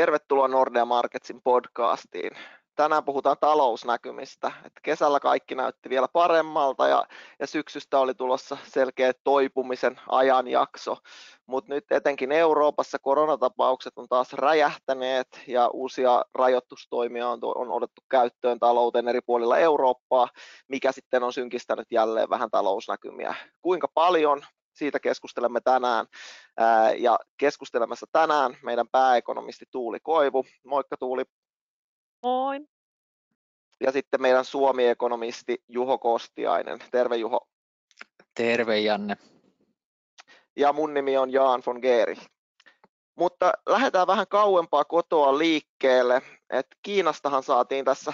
Tervetuloa Nordea Marketsin podcastiin. Tänään puhutaan talousnäkymistä. Et kesällä kaikki näytti vielä paremmalta ja, ja syksystä oli tulossa selkeä toipumisen ajanjakso. Mutta nyt etenkin Euroopassa koronatapaukset on taas räjähtäneet ja uusia rajoitustoimia on, on otettu käyttöön talouteen eri puolilla Eurooppaa, mikä sitten on synkistänyt jälleen vähän talousnäkymiä. Kuinka paljon? Siitä keskustelemme tänään. Ja keskustelemassa tänään meidän pääekonomisti Tuuli Koivu. Moikka Tuuli. Moi. Ja sitten meidän Suomi-ekonomisti Juho Kostiainen. Terve Juho. Terve Janne. Ja mun nimi on Jaan von Geeri. Mutta lähdetään vähän kauempaa kotoa liikkeelle. Et Kiinastahan saatiin tässä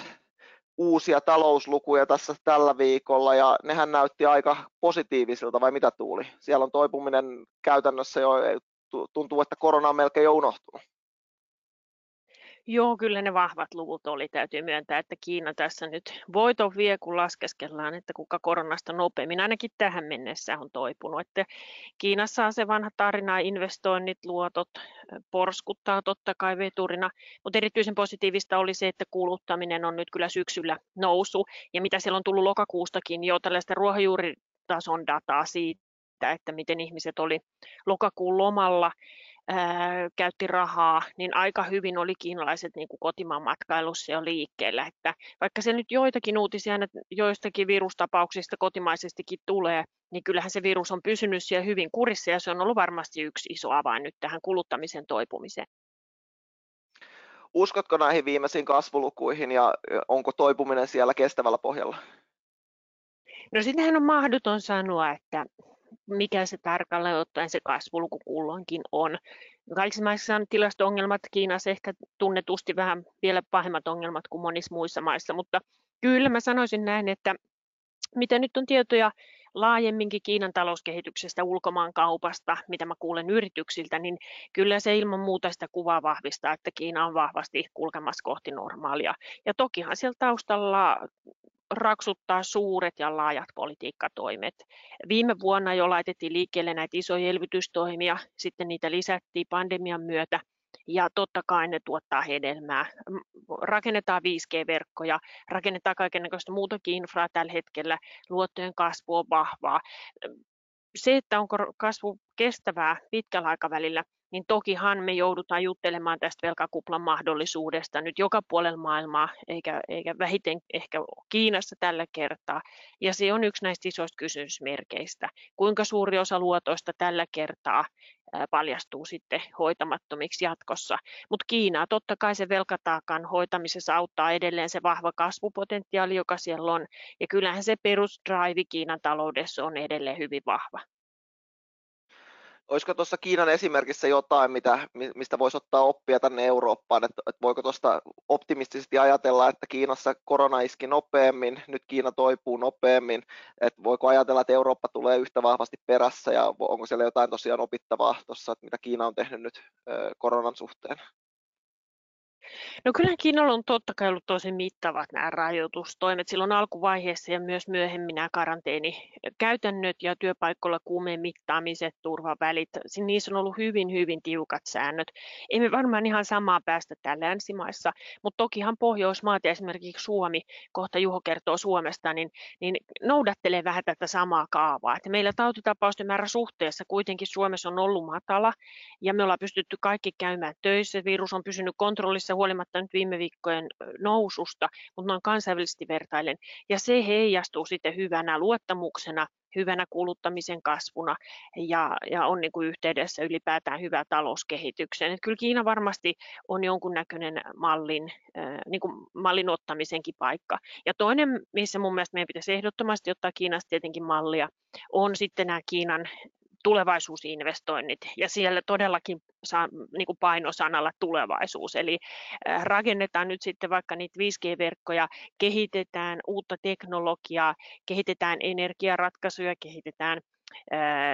uusia talouslukuja tässä tällä viikolla ja nehän näytti aika positiivisilta vai mitä tuuli? Siellä on toipuminen käytännössä jo, tuntuu, että korona on melkein jo unohtunut. Joo, kyllä ne vahvat luvut oli. Täytyy myöntää, että Kiina tässä nyt voiton vie, kun laskeskellaan, että kuka koronasta nopeammin ainakin tähän mennessä on toipunut. Että Kiinassa on se vanha tarina, investoinnit, luotot, porskuttaa totta kai veturina, mutta erityisen positiivista oli se, että kuluttaminen on nyt kyllä syksyllä nousu, ja mitä siellä on tullut lokakuustakin jo tällaista ruohonjuuritason dataa siitä, että miten ihmiset oli lokakuun lomalla, ää, käytti rahaa, niin aika hyvin oli kiinalaiset niin kuin kotimaan matkailussa jo liikkeellä. Että vaikka se nyt joitakin uutisia joistakin virustapauksista kotimaisestikin tulee, niin kyllähän se virus on pysynyt siellä hyvin kurissa ja se on ollut varmasti yksi iso avain nyt tähän kuluttamisen toipumiseen. Uskotko näihin viimeisiin kasvulukuihin ja onko toipuminen siellä kestävällä pohjalla? No sitähän on mahdoton sanoa, että mikä se tarkalleen ottaen se kasvuluku kulloinkin on. Kaikissa maissa on tilasto-ongelmat, Kiinassa ehkä tunnetusti vähän vielä pahemmat ongelmat kuin monissa muissa maissa, mutta kyllä mä sanoisin näin, että mitä nyt on tietoja laajemminkin Kiinan talouskehityksestä, ulkomaan kaupasta, mitä mä kuulen yrityksiltä, niin kyllä se ilman muuta sitä kuvaa vahvistaa, että Kiina on vahvasti kulkemassa kohti normaalia. Ja tokihan siellä taustalla raksuttaa suuret ja laajat politiikkatoimet. Viime vuonna jo laitettiin liikkeelle näitä isoja elvytystoimia, sitten niitä lisättiin pandemian myötä ja totta kai ne tuottaa hedelmää. Rakennetaan 5G-verkkoja, rakennetaan kaikenlaista muutakin infraa tällä hetkellä, luottojen kasvu on vahvaa. Se, että onko kasvu kestävää pitkällä aikavälillä, niin tokihan me joudutaan juttelemaan tästä velkakuplan mahdollisuudesta nyt joka puolella maailmaa, eikä, eikä vähiten ehkä Kiinassa tällä kertaa. Ja se on yksi näistä isoista kysymysmerkeistä. Kuinka suuri osa luotoista tällä kertaa paljastuu sitten hoitamattomiksi jatkossa. Mutta Kiinaa totta kai se velkataakan hoitamisessa auttaa edelleen se vahva kasvupotentiaali, joka siellä on. Ja kyllähän se perusdrive Kiinan taloudessa on edelleen hyvin vahva olisiko tuossa Kiinan esimerkissä jotain, mitä, mistä voisi ottaa oppia tänne Eurooppaan, että, että voiko tuosta optimistisesti ajatella, että Kiinassa korona iski nopeammin, nyt Kiina toipuu nopeammin, että voiko ajatella, että Eurooppa tulee yhtä vahvasti perässä ja onko siellä jotain tosiaan opittavaa tuossa, että mitä Kiina on tehnyt nyt koronan suhteen? No kyllä Kiinalla on totta kai ollut tosi mittavat nämä rajoitustoimet silloin alkuvaiheessa ja myös myöhemmin nämä karanteenikäytännöt ja työpaikoilla kuumeen mittaamiset, turvavälit. Niissä on ollut hyvin, hyvin tiukat säännöt. Emme varmaan ihan samaa päästä täällä länsimaissa, mutta tokihan Pohjoismaat ja esimerkiksi Suomi, kohta Juho kertoo Suomesta, niin, niin noudattelee vähän tätä samaa kaavaa. Että meillä tautitapausten määrä suhteessa kuitenkin Suomessa on ollut matala ja me ollaan pystytty kaikki käymään töissä. Virus on pysynyt kontrollissa huolimatta nyt viime viikkojen noususta, mutta noin kansainvälisesti vertailen. Ja se heijastuu sitten hyvänä luottamuksena, hyvänä kuluttamisen kasvuna ja, ja on niin kuin yhteydessä ylipäätään hyvää talouskehitykseen. Että kyllä Kiina varmasti on jonkunnäköinen mallin, niin kuin mallin ottamisenkin paikka. Ja toinen, missä mun mielestä meidän pitäisi ehdottomasti ottaa Kiinasta tietenkin mallia, on sitten nämä Kiinan tulevaisuusinvestoinnit ja siellä todellakin saa niin kuin painosanalla tulevaisuus. Eli rakennetaan nyt sitten vaikka niitä 5G-verkkoja, kehitetään uutta teknologiaa, kehitetään energiaratkaisuja, kehitetään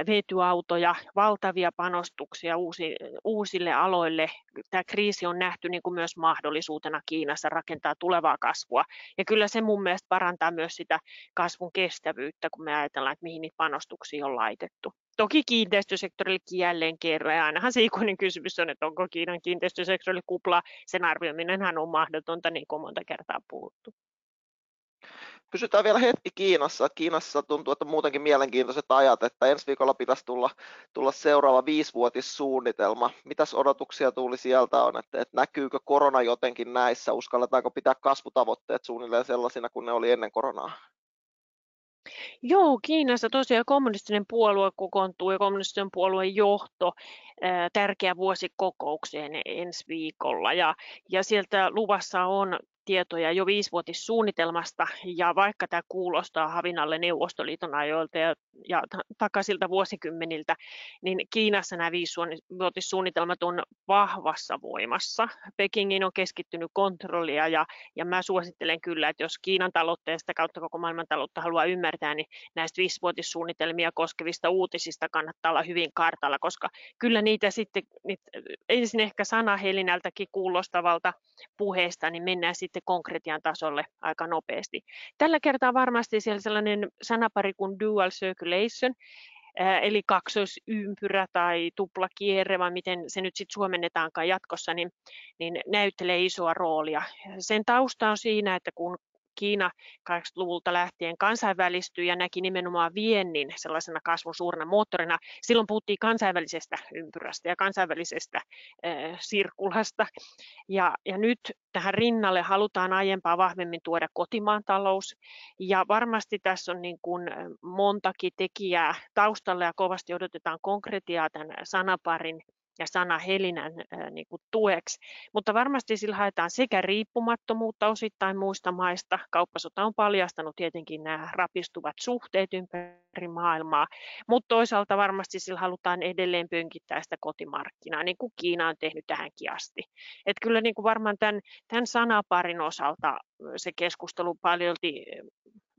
vetyautoja, valtavia panostuksia uusi, uusille aloille. Tämä kriisi on nähty niin kuin myös mahdollisuutena Kiinassa rakentaa tulevaa kasvua. Ja kyllä se mun mielestä parantaa myös sitä kasvun kestävyyttä, kun me ajatellaan, että mihin niitä panostuksia on laitettu. Toki kiinteistösektorillekin jälleen kerran, ja ainahan se ikuinen kysymys on, että onko Kiinan kiinteistösektorille kupla, sen arvioiminenhan on mahdotonta, niin kuin monta kertaa puhuttu. Pysytään vielä hetki Kiinassa. Kiinassa tuntuu, että muutenkin mielenkiintoiset ajat, että ensi viikolla pitäisi tulla, tulla seuraava viisivuotissuunnitelma. Mitäs odotuksia tuli sieltä on, että, että näkyykö korona jotenkin näissä? Uskalletaanko pitää kasvutavoitteet suunnilleen sellaisina kuin ne oli ennen koronaa? Joo, Kiinassa tosiaan kommunistinen puolue kokoontuu ja kommunistisen puolueen johto tärkeä vuosikokoukseen ensi viikolla. Ja, ja sieltä luvassa on tietoja jo viisivuotissuunnitelmasta, ja vaikka tämä kuulostaa Havinalle Neuvostoliiton ajoilta ja, ja takaisilta vuosikymmeniltä, niin Kiinassa nämä viisivuotissuunnitelmat on vahvassa voimassa. Pekingin on keskittynyt kontrollia, ja, ja mä suosittelen kyllä, että jos Kiinan taloutta ja sitä kautta koko maailman taloutta haluaa ymmärtää, niin näistä viisivuotissuunnitelmia koskevista uutisista kannattaa olla hyvin kartalla, koska kyllä niitä sitten, niitä, ensin ehkä sanahelinältäkin kuulostavalta puheesta, niin mennään sitten sitten konkretian tasolle aika nopeasti. Tällä kertaa varmasti siellä sellainen sanapari kuin dual circulation, eli kaksoisympyrä tai tuplakierre, vai miten se nyt sitten suomennetaankaan jatkossa, niin, niin näyttelee isoa roolia. Sen tausta on siinä, että kun Kiina 80-luvulta lähtien kansainvälistyi ja näki nimenomaan viennin sellaisena kasvun suurena moottorina. Silloin puhuttiin kansainvälisestä ympyrästä ja kansainvälisestä äh, sirkulasta. Ja, ja nyt tähän rinnalle halutaan aiempaa vahvemmin tuoda kotimaan talous. Ja varmasti tässä on niin kuin montakin tekijää taustalla ja kovasti odotetaan konkretiaa tämän sanaparin ja sana helinän niin kuin tueksi. Mutta varmasti sillä haetaan sekä riippumattomuutta osittain muista maista. Kauppasota on paljastanut tietenkin nämä rapistuvat suhteet ympäri maailmaa, mutta toisaalta varmasti sillä halutaan edelleen pönkittää sitä kotimarkkinaa, niin kuin Kiina on tehnyt tähänkin asti. Et kyllä niin kuin varmaan tämän, tämän sanaparin osalta se keskustelu paljolti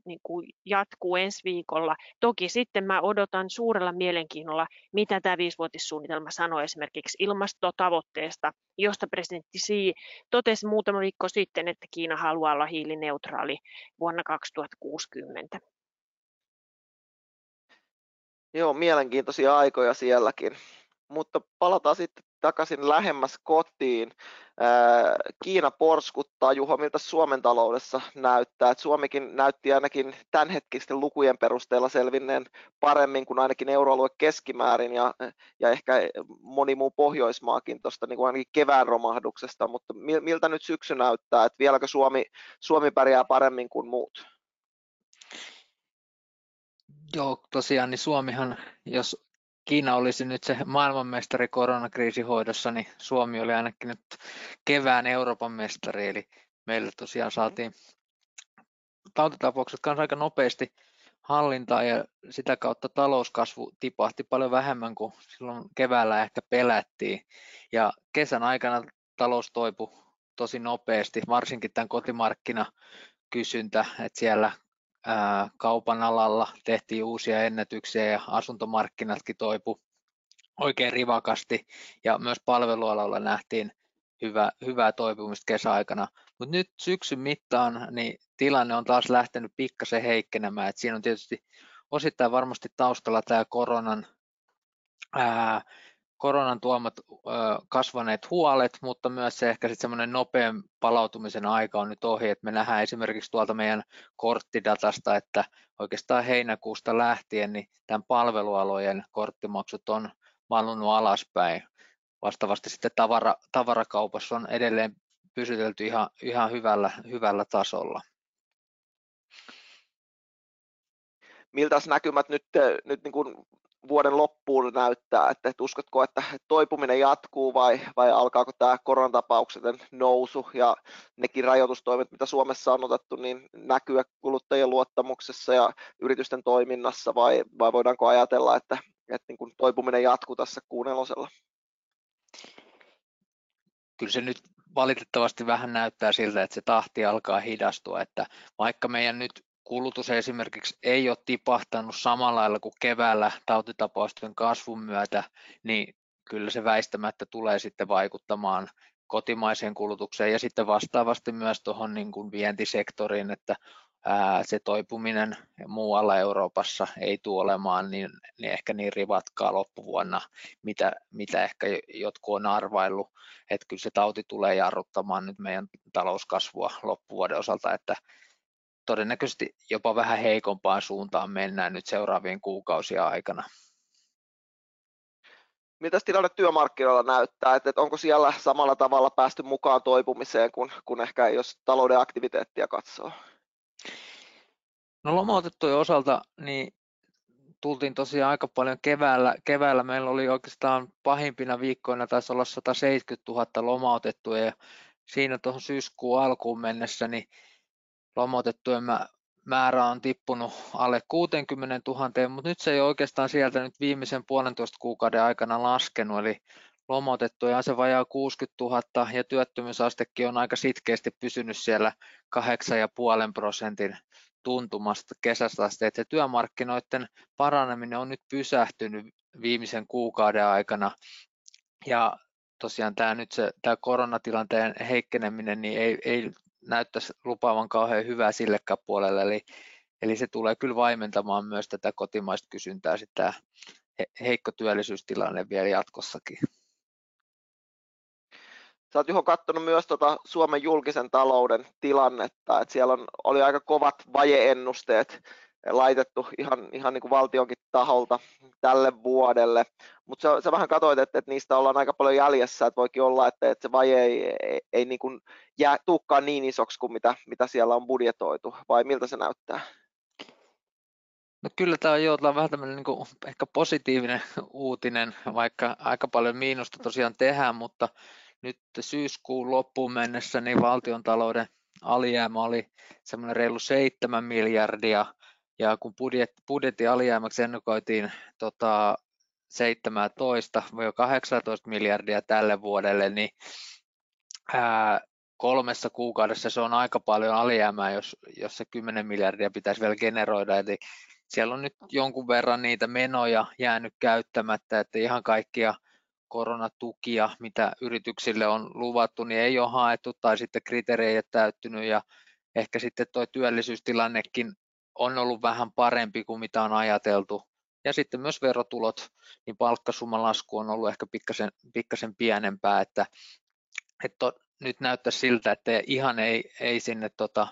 niin kuin jatkuu ensi viikolla. Toki sitten mä odotan suurella mielenkiinnolla, mitä tämä viisivuotissuunnitelma sanoo esimerkiksi ilmastotavoitteesta, josta presidentti Xi totesi muutama viikko sitten, että Kiina haluaa olla hiilineutraali vuonna 2060. Joo, mielenkiintoisia aikoja sielläkin. Mutta palataan sitten takaisin lähemmäs kotiin. Kiina porskuttaa, Juho, miltä Suomen taloudessa näyttää? Et Suomikin näytti ainakin tämänhetkisten lukujen perusteella selvinneen paremmin kuin ainakin euroalue keskimäärin ja, ja ehkä moni muu Pohjoismaakin tuosta niin ainakin kevään romahduksesta, mutta miltä nyt syksy näyttää, että vieläkö Suomi, Suomi pärjää paremmin kuin muut? Joo, tosiaan niin Suomihan, jos Kiina olisi nyt se maailmanmestari koronakriisin hoidossa, niin Suomi oli ainakin nyt kevään Euroopan mestari, eli meillä tosiaan saatiin tautitapaukset kanssa aika nopeasti hallintaan ja sitä kautta talouskasvu tipahti paljon vähemmän kuin silloin keväällä ehkä pelättiin. Ja kesän aikana talous toipui tosi nopeasti, varsinkin tämän kotimarkkinakysyntä, että siellä kaupan alalla tehtiin uusia ennätyksiä ja asuntomarkkinatkin toipu oikein rivakasti ja myös palvelualalla nähtiin hyvä, hyvää toipumista kesäaikana. Mutta nyt syksyn mittaan niin tilanne on taas lähtenyt pikkasen heikkenemään. Et siinä on tietysti osittain varmasti taustalla tämä koronan ää, koronan tuomat kasvaneet huolet, mutta myös se ehkä sitten semmoinen nopean palautumisen aika on nyt ohi, että me nähdään esimerkiksi tuolta meidän korttidatasta, että oikeastaan heinäkuusta lähtien niin tämän palvelualojen korttimaksut on valunut alaspäin. Vastaavasti sitten tavara, tavarakaupassa on edelleen pysytelty ihan, ihan hyvällä, hyvällä tasolla. Miltä näkymät nyt, nyt niin kuin vuoden loppuun näyttää, että, että uskotko, että toipuminen jatkuu vai, vai alkaako tämä koronatapauksen nousu ja nekin rajoitustoimet, mitä Suomessa on otettu, niin näkyä kuluttajien luottamuksessa ja yritysten toiminnassa vai, vai voidaanko ajatella, että, että niin kuin toipuminen jatkuu tässä kuunnelosella? Kyllä se nyt valitettavasti vähän näyttää siltä, että se tahti alkaa hidastua, että vaikka meidän nyt kulutus esimerkiksi ei ole tipahtanut samalla lailla kuin keväällä tautitapausten kasvun myötä, niin kyllä se väistämättä tulee sitten vaikuttamaan kotimaiseen kulutukseen ja sitten vastaavasti myös tuohon niin kuin vientisektoriin, että se toipuminen muualla Euroopassa ei tule olemaan niin, niin ehkä niin rivatkaa loppuvuonna, mitä, mitä ehkä jotkut on arvaillut, että kyllä se tauti tulee jarruttamaan nyt meidän talouskasvua loppuvuoden osalta, että todennäköisesti jopa vähän heikompaan suuntaan mennään nyt seuraavien kuukausia aikana. Mitä tilanne työmarkkinoilla näyttää, että, onko siellä samalla tavalla päästy mukaan toipumiseen kuin, kuin ehkä jos talouden aktiviteettia katsoo? No lomautettujen osalta niin tultiin tosiaan aika paljon keväällä. Keväällä meillä oli oikeastaan pahimpina viikkoina taisi olla 170 000 lomautettuja ja siinä tuohon syyskuun alkuun mennessä niin lomautettujen määrä on tippunut alle 60 000, mutta nyt se ei oikeastaan sieltä nyt viimeisen puolentoista kuukauden aikana laskenut, eli lomautettuja on se vajaa 60 000 ja työttömyysastekin on aika sitkeästi pysynyt siellä 8,5 prosentin tuntumasta kesästä asti, että työmarkkinoiden paraneminen on nyt pysähtynyt viimeisen kuukauden aikana. Ja tosiaan tämä nyt se, tämä koronatilanteen heikkeneminen niin ei, ei näyttäisi lupaavan kauhean hyvää sillekään puolelle, eli, eli se tulee kyllä vaimentamaan myös tätä kotimaista kysyntää sitä heikko työllisyystilanne vielä jatkossakin. Sä oot Juho katsonut myös tuota Suomen julkisen talouden tilannetta, että siellä on, oli aika kovat vajeennusteet laitettu ihan, ihan niin kuin valtionkin taholta tälle vuodelle, mutta sä, sä vähän katsoit, että, että niistä ollaan aika paljon jäljessä, että voikin olla, että, että se vaje ei, ei, ei niin kuin jää, tuukkaan niin isoksi kuin mitä, mitä siellä on budjetoitu, vai miltä se näyttää? No kyllä tämä on jo vähän tämmöinen niin kuin ehkä positiivinen uutinen, vaikka aika paljon miinusta tosiaan tehdään, mutta nyt syyskuun loppuun mennessä niin valtion alijäämä oli semmoinen reilu 7 miljardia, ja kun budjet, budjetin alijäämäksi ennukoitiin tota, 17 vai 18 miljardia tälle vuodelle, niin ää, kolmessa kuukaudessa se on aika paljon alijäämää, jos, jos se 10 miljardia pitäisi vielä generoida. Eli siellä on nyt jonkun verran niitä menoja jäänyt käyttämättä, että ihan kaikkia koronatukia, mitä yrityksille on luvattu, niin ei ole haettu tai sitten kriteerit täyttynyt ja ehkä sitten tuo työllisyystilannekin on ollut vähän parempi kuin mitä on ajateltu. Ja sitten myös verotulot, niin palkkasumman lasku on ollut ehkä pikkasen, pikkasen pienempää, että, että nyt näyttää siltä, että ihan ei, ei sinne tota,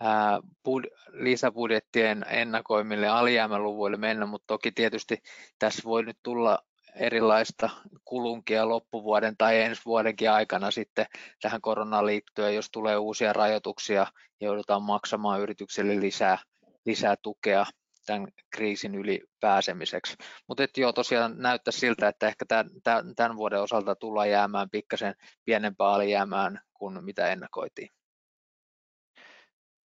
ää, bud, lisäbudjettien ennakoimille alijäämäluvuille mennä, mutta toki tietysti tässä voi nyt tulla erilaista kulunkia loppuvuoden tai ensi vuodenkin aikana sitten tähän koronaan liittyen, jos tulee uusia rajoituksia, joudutaan maksamaan yrityksille lisää, lisää tukea tämän kriisin yli pääsemiseksi. Mutta joo, tosiaan näyttää siltä, että ehkä tämän, tämän vuoden osalta tullaan jäämään pikkasen pienempään alijäämään kuin mitä ennakoitiin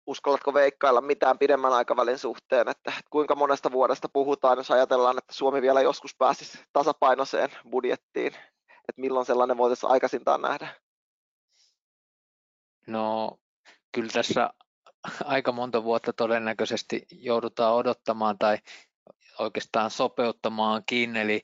uskallatko veikkailla mitään pidemmän aikavälin suhteen, että kuinka monesta vuodesta puhutaan, jos ajatellaan, että Suomi vielä joskus pääsisi tasapainoiseen budjettiin, että milloin sellainen voitaisiin aikaisintaan nähdä? No kyllä tässä aika monta vuotta todennäköisesti joudutaan odottamaan tai oikeastaan sopeuttamaankin, eli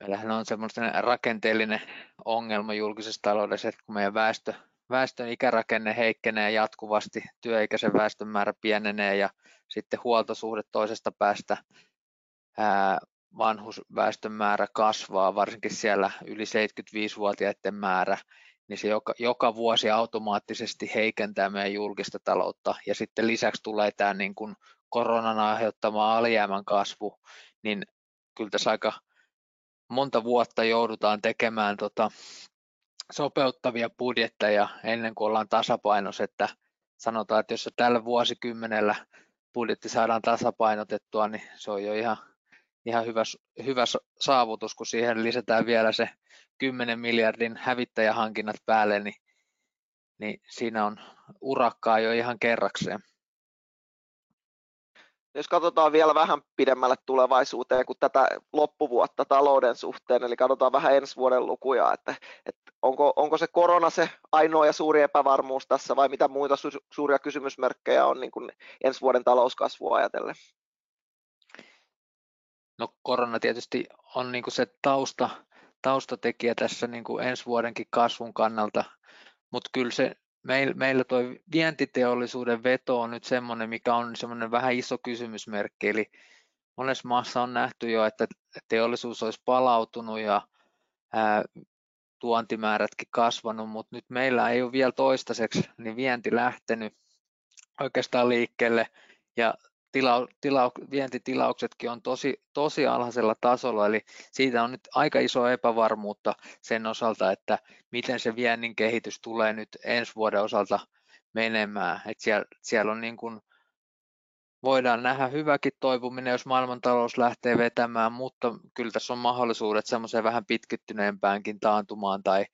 meillähän on semmoinen rakenteellinen ongelma julkisessa taloudessa, että kun meidän väestö väestön ikärakenne heikkenee jatkuvasti, työikäisen väestön määrä pienenee ja sitten huoltosuhde toisesta päästä ää, vanhusväestön määrä kasvaa, varsinkin siellä yli 75-vuotiaiden määrä, niin se joka, joka vuosi automaattisesti heikentää meidän julkista taloutta. Ja sitten lisäksi tulee tämä niin kuin koronan aiheuttama alijäämän kasvu, niin kyllä tässä aika monta vuotta joudutaan tekemään tota, sopeuttavia budjetteja ennen kuin ollaan tasapainossa, että sanotaan, että jos tällä vuosikymmenellä budjetti saadaan tasapainotettua, niin se on jo ihan, ihan hyvä, hyvä saavutus, kun siihen lisätään vielä se 10 miljardin hävittäjähankinnat päälle, niin, niin siinä on urakkaa jo ihan kerrakseen. Jos katsotaan vielä vähän pidemmälle tulevaisuuteen kuin tätä loppuvuotta talouden suhteen, eli katsotaan vähän ensi vuoden lukuja, että, että onko, onko se korona se ainoa ja suuri epävarmuus tässä vai mitä muita su- suuria kysymysmerkkejä on niin kuin ensi vuoden talouskasvua ajatellen? No korona tietysti on niin kuin se tausta, taustatekijä tässä niin kuin ensi vuodenkin kasvun kannalta, mutta kyllä se meillä, meillä tuo vientiteollisuuden veto on nyt semmoinen, mikä on semmoinen vähän iso kysymysmerkki, eli monessa maassa on nähty jo, että teollisuus olisi palautunut ja ää, tuontimäärätkin kasvanut, mutta nyt meillä ei ole vielä toistaiseksi niin vienti lähtenyt oikeastaan liikkeelle. Ja tila, tila, vientitilauksetkin on tosi, tosi alhaisella tasolla, eli siitä on nyt aika iso epävarmuutta sen osalta, että miten se viennin kehitys tulee nyt ensi vuoden osalta menemään. Et siellä, siellä on niin kuin, voidaan nähdä hyväkin toipuminen, jos maailmantalous lähtee vetämään, mutta kyllä tässä on mahdollisuudet semmoiseen vähän pitkittyneempäänkin taantumaan tai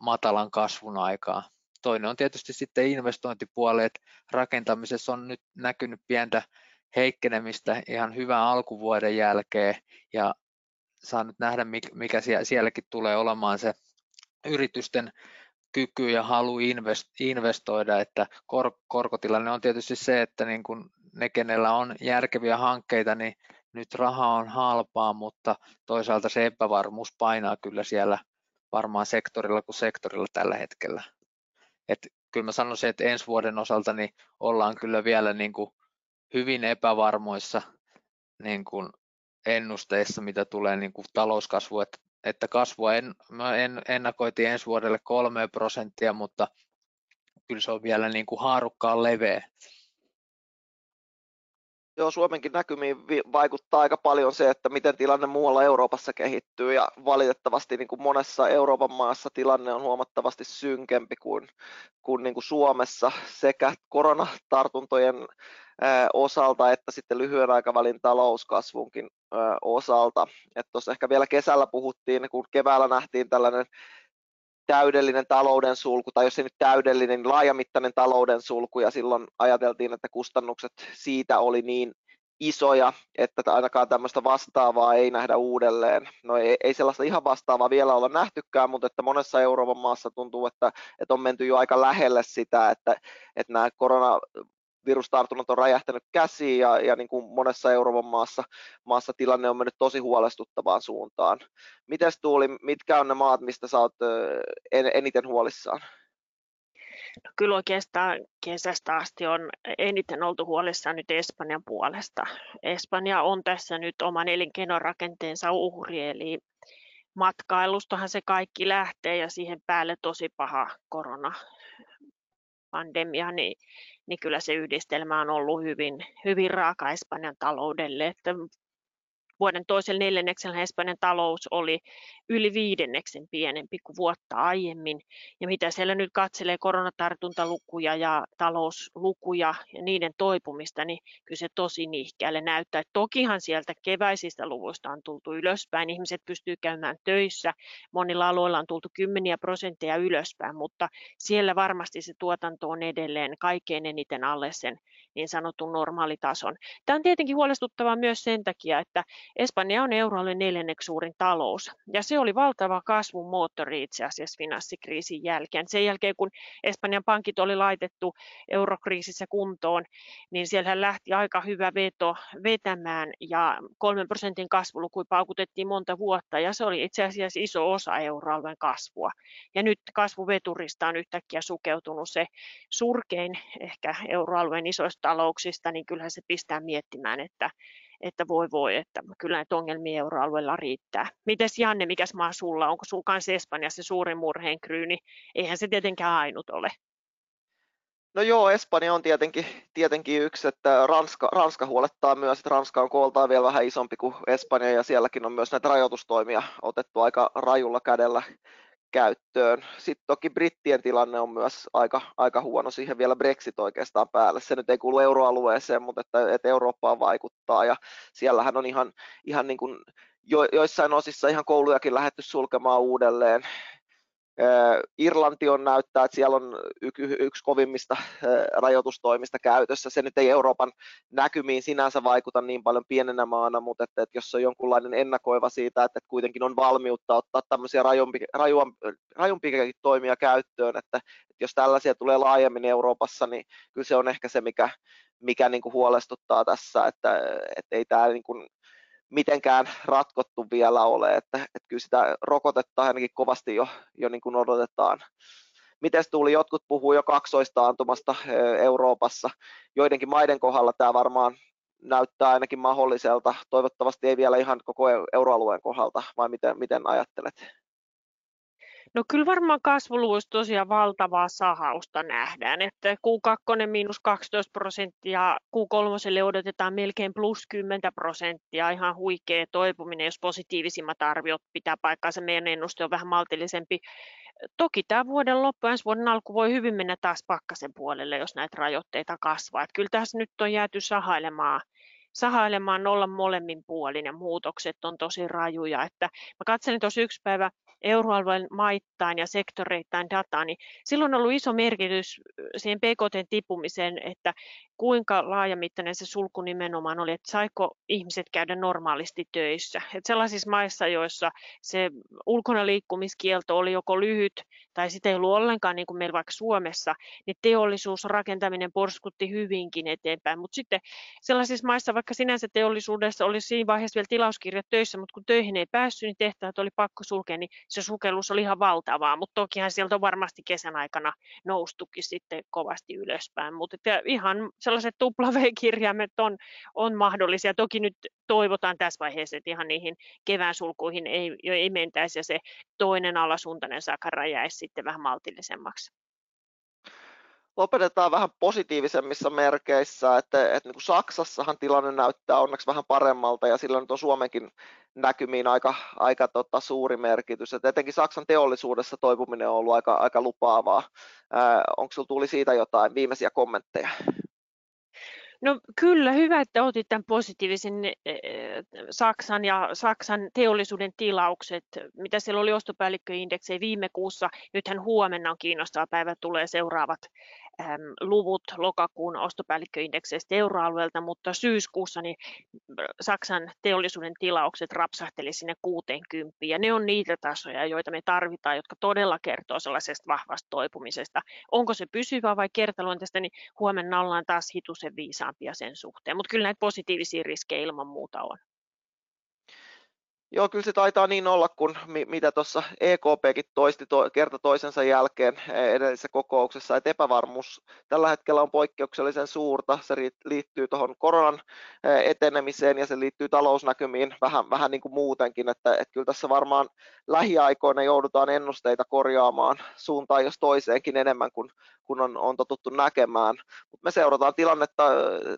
matalan kasvun aikaan. Toinen on tietysti sitten investointipuoli, että rakentamisessa on nyt näkynyt pientä heikkenemistä ihan hyvän alkuvuoden jälkeen ja saa nyt nähdä, mikä sielläkin tulee olemaan se yritysten kyky ja halu investoida, että kor- korkotilanne on tietysti se, että niin kun ne, kenellä on järkeviä hankkeita, niin nyt raha on halpaa, mutta toisaalta se epävarmuus painaa kyllä siellä varmaan sektorilla kuin sektorilla tällä hetkellä. Et kyllä mä sanoisin, että ensi vuoden osalta niin ollaan kyllä vielä niin kuin hyvin epävarmoissa niin kuin ennusteissa, mitä tulee niin kuin talouskasvu, että, että kasvua en, en, ennakoitiin ensi vuodelle kolme prosenttia, mutta kyllä se on vielä niin kuin haarukkaan leveä. Joo, Suomenkin näkymiin vaikuttaa aika paljon se, että miten tilanne muualla Euroopassa kehittyy ja valitettavasti niin kuin monessa Euroopan maassa tilanne on huomattavasti synkempi kuin, kuin, niin kuin Suomessa sekä koronatartuntojen osalta että sitten lyhyen aikavälin talouskasvunkin osalta. Tuossa ehkä vielä kesällä puhuttiin, kun keväällä nähtiin tällainen täydellinen talouden sulku, tai jos ei nyt täydellinen, niin laajamittainen talouden sulku, ja silloin ajateltiin, että kustannukset siitä oli niin isoja, että ainakaan tämmöistä vastaavaa ei nähdä uudelleen. No ei, ei sellaista ihan vastaavaa vielä olla nähtykään, mutta että monessa Euroopan maassa tuntuu, että, että on menty jo aika lähelle sitä, että, että nämä korona virustartunnat on räjähtänyt käsiin ja, ja niin kuin monessa Euroopan maassa, maassa tilanne on mennyt tosi huolestuttavaan suuntaan. Mites Tuuli, mitkä on ne maat, mistä sä oot en, eniten huolissaan? No, kyllä oikeastaan kesästä asti on eniten oltu huolissaan nyt Espanjan puolesta. Espanja on tässä nyt oman elinkeinorakenteensa uhri, eli matkailustahan se kaikki lähtee ja siihen päälle tosi paha koronapandemia, niin niin kyllä se yhdistelmä on ollut hyvin, hyvin raaka Espanjan taloudelle. Että vuoden toisella neljänneksellä Espanjan talous oli yli viidenneksen pienempi kuin vuotta aiemmin. Ja mitä siellä nyt katselee koronatartuntalukuja ja talouslukuja ja niiden toipumista, niin kyllä se tosi nihkeälle näyttää. Että tokihan sieltä keväisistä luvuista on tultu ylöspäin. Ihmiset pystyy käymään töissä. Monilla aloilla on tultu kymmeniä prosentteja ylöspäin, mutta siellä varmasti se tuotanto on edelleen kaikkein eniten alle sen niin sanotun normaalitason. Tämä on tietenkin huolestuttavaa myös sen takia, että Espanja on euroalueen neljänneksi suurin talous, ja se oli valtava kasvun moottori itse asiassa finanssikriisin jälkeen. Sen jälkeen, kun Espanjan pankit oli laitettu eurokriisissä kuntoon, niin siellä lähti aika hyvä veto vetämään, ja kolmen prosentin kasvuluku paukutettiin monta vuotta, ja se oli itse asiassa iso osa euroalueen kasvua. Ja nyt kasvuveturista on yhtäkkiä sukeutunut se surkein ehkä euroalueen isoista talouksista, niin kyllähän se pistää miettimään, että, että voi voi, että kyllä näitä ongelmia euroalueella riittää. Mites Janne, mikäs maa sulla? Onko sulla kanssa Espanjassa se suurin murheenkryyni? Eihän se tietenkään ainut ole. No joo, Espanja on tietenkin, tietenkin yksi, että Ranska, Ranska huolettaa myös, että Ranska on kooltaan vielä vähän isompi kuin Espanja ja sielläkin on myös näitä rajoitustoimia otettu aika rajulla kädellä käyttöön. Sitten toki brittien tilanne on myös aika, aika huono, siihen vielä Brexit oikeastaan päälle. Se nyt ei kuulu euroalueeseen, mutta että, että Eurooppaan vaikuttaa ja siellähän on ihan, ihan niin kuin jo, joissain osissa ihan koulujakin lähetty sulkemaan uudelleen. Irlanti on näyttää, että siellä on yksi kovimmista rajoitustoimista käytössä. Se nyt ei Euroopan näkymiin sinänsä vaikuta niin paljon pienenä maana, mutta että, että jos on jonkunlainen ennakoiva siitä, että, kuitenkin on valmiutta ottaa tämmöisiä rajumpi, rajumpiakin toimia käyttöön, että, että jos tällaisia tulee laajemmin Euroopassa, niin kyllä se on ehkä se, mikä, mikä niin kuin huolestuttaa tässä, että, että ei tämä niin kuin mitenkään ratkottu vielä ole, että, että kyllä sitä rokotetta ainakin kovasti jo, jo niin kuin odotetaan. miten tuli, jotkut puhuu jo kaksoistaantumasta Euroopassa. Joidenkin maiden kohdalla tämä varmaan näyttää ainakin mahdolliselta. Toivottavasti ei vielä ihan koko euroalueen kohdalta, vai miten, miten ajattelet? No kyllä varmaan kasvuluvuissa tosiaan valtavaa sahausta nähdään, että Q2 miinus 12 prosenttia, Q3 odotetaan melkein plus 10 prosenttia, ihan huikea toipuminen, jos positiivisimmat arviot pitää paikkaansa, meidän ennuste on vähän maltillisempi. Toki tämä vuoden loppu, ensi vuoden alku voi hyvin mennä taas pakkasen puolelle, jos näitä rajoitteita kasvaa. Että kyllä tässä nyt on jääty sahailemaan sahailemaan olla molemmin puolin ja muutokset on tosi rajuja. Että mä katselin tuossa yksi päivä euroalueen maittain ja sektoreittain dataa, niin silloin on ollut iso merkitys siihen PKT tippumiseen, että kuinka laajamittainen se sulku nimenomaan oli, että saiko ihmiset käydä normaalisti töissä. Että sellaisissa maissa, joissa se ulkona liikkumiskielto oli joko lyhyt tai sitä ei ollut ollenkaan niin kuin meillä vaikka Suomessa, niin teollisuus, rakentaminen porskutti hyvinkin eteenpäin. Mutta sitten sellaisissa maissa, vaikka sinänsä teollisuudessa oli siinä vaiheessa vielä tilauskirjat töissä, mutta kun töihin ei päässyt, niin tehtävät oli pakko sulkea, niin se sukellus oli ihan valtavaa. Mutta tokihan sieltä on varmasti kesän aikana noustukin sitten kovasti ylöspäin. Mutta ihan sellaiset W-kirjaimet on, on mahdollisia. Toki nyt toivotaan tässä vaiheessa, että ihan niihin kevään sulkuihin ei, ei mentäisi ja se toinen alasuuntainen sakara jäisi sitten vähän maltillisemmaksi lopetetaan vähän positiivisemmissa merkeissä, että, että niin kuin Saksassahan tilanne näyttää onneksi vähän paremmalta ja sillä nyt on Suomenkin näkymiin aika, aika tota, suuri merkitys. että etenkin Saksan teollisuudessa toipuminen on ollut aika, aika lupaavaa. onko sinulla tuli siitä jotain viimeisiä kommentteja? No kyllä, hyvä, että otit tämän positiivisen Saksan ja Saksan teollisuuden tilaukset, mitä siellä oli ostopäällikköindeksejä viime kuussa. Nythän huomenna on kiinnostava päivä, tulee seuraavat luvut lokakuun ostopäällikköindekseistä euroalueelta, mutta syyskuussa niin Saksan teollisuuden tilaukset rapsahteli sinne 60 ja ne on niitä tasoja, joita me tarvitaan, jotka todella kertoo sellaisesta vahvasta toipumisesta. Onko se pysyvää vai kertaluonteista, niin huomenna ollaan taas hitusen viisaampia sen suhteen, mutta kyllä näitä positiivisia riskejä ilman muuta on. Joo, kyllä se taitaa niin olla, kun mitä tuossa EKPkin toisti to, kerta toisensa jälkeen e, edellisessä kokouksessa, että epävarmuus tällä hetkellä on poikkeuksellisen suurta. Se liittyy tuohon koronan e, etenemiseen ja se liittyy talousnäkymiin vähän, vähän niin kuin muutenkin, että, että kyllä tässä varmaan lähiaikoina joudutaan ennusteita korjaamaan suuntaan jos toiseenkin enemmän kuin, kuin on, on totuttu näkemään. Mutta me seurataan tilannetta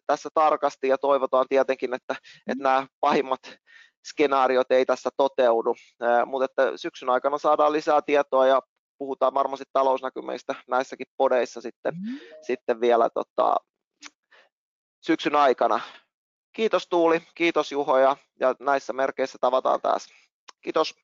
tässä tarkasti ja toivotaan tietenkin, että, että nämä pahimmat skenaariot ei tässä toteudu, mutta että syksyn aikana saadaan lisää tietoa ja puhutaan varmasti talousnäkymistä näissäkin podeissa sitten, mm. sitten vielä tota, syksyn aikana. Kiitos Tuuli, kiitos Juho ja, ja näissä merkeissä tavataan taas. Kiitos.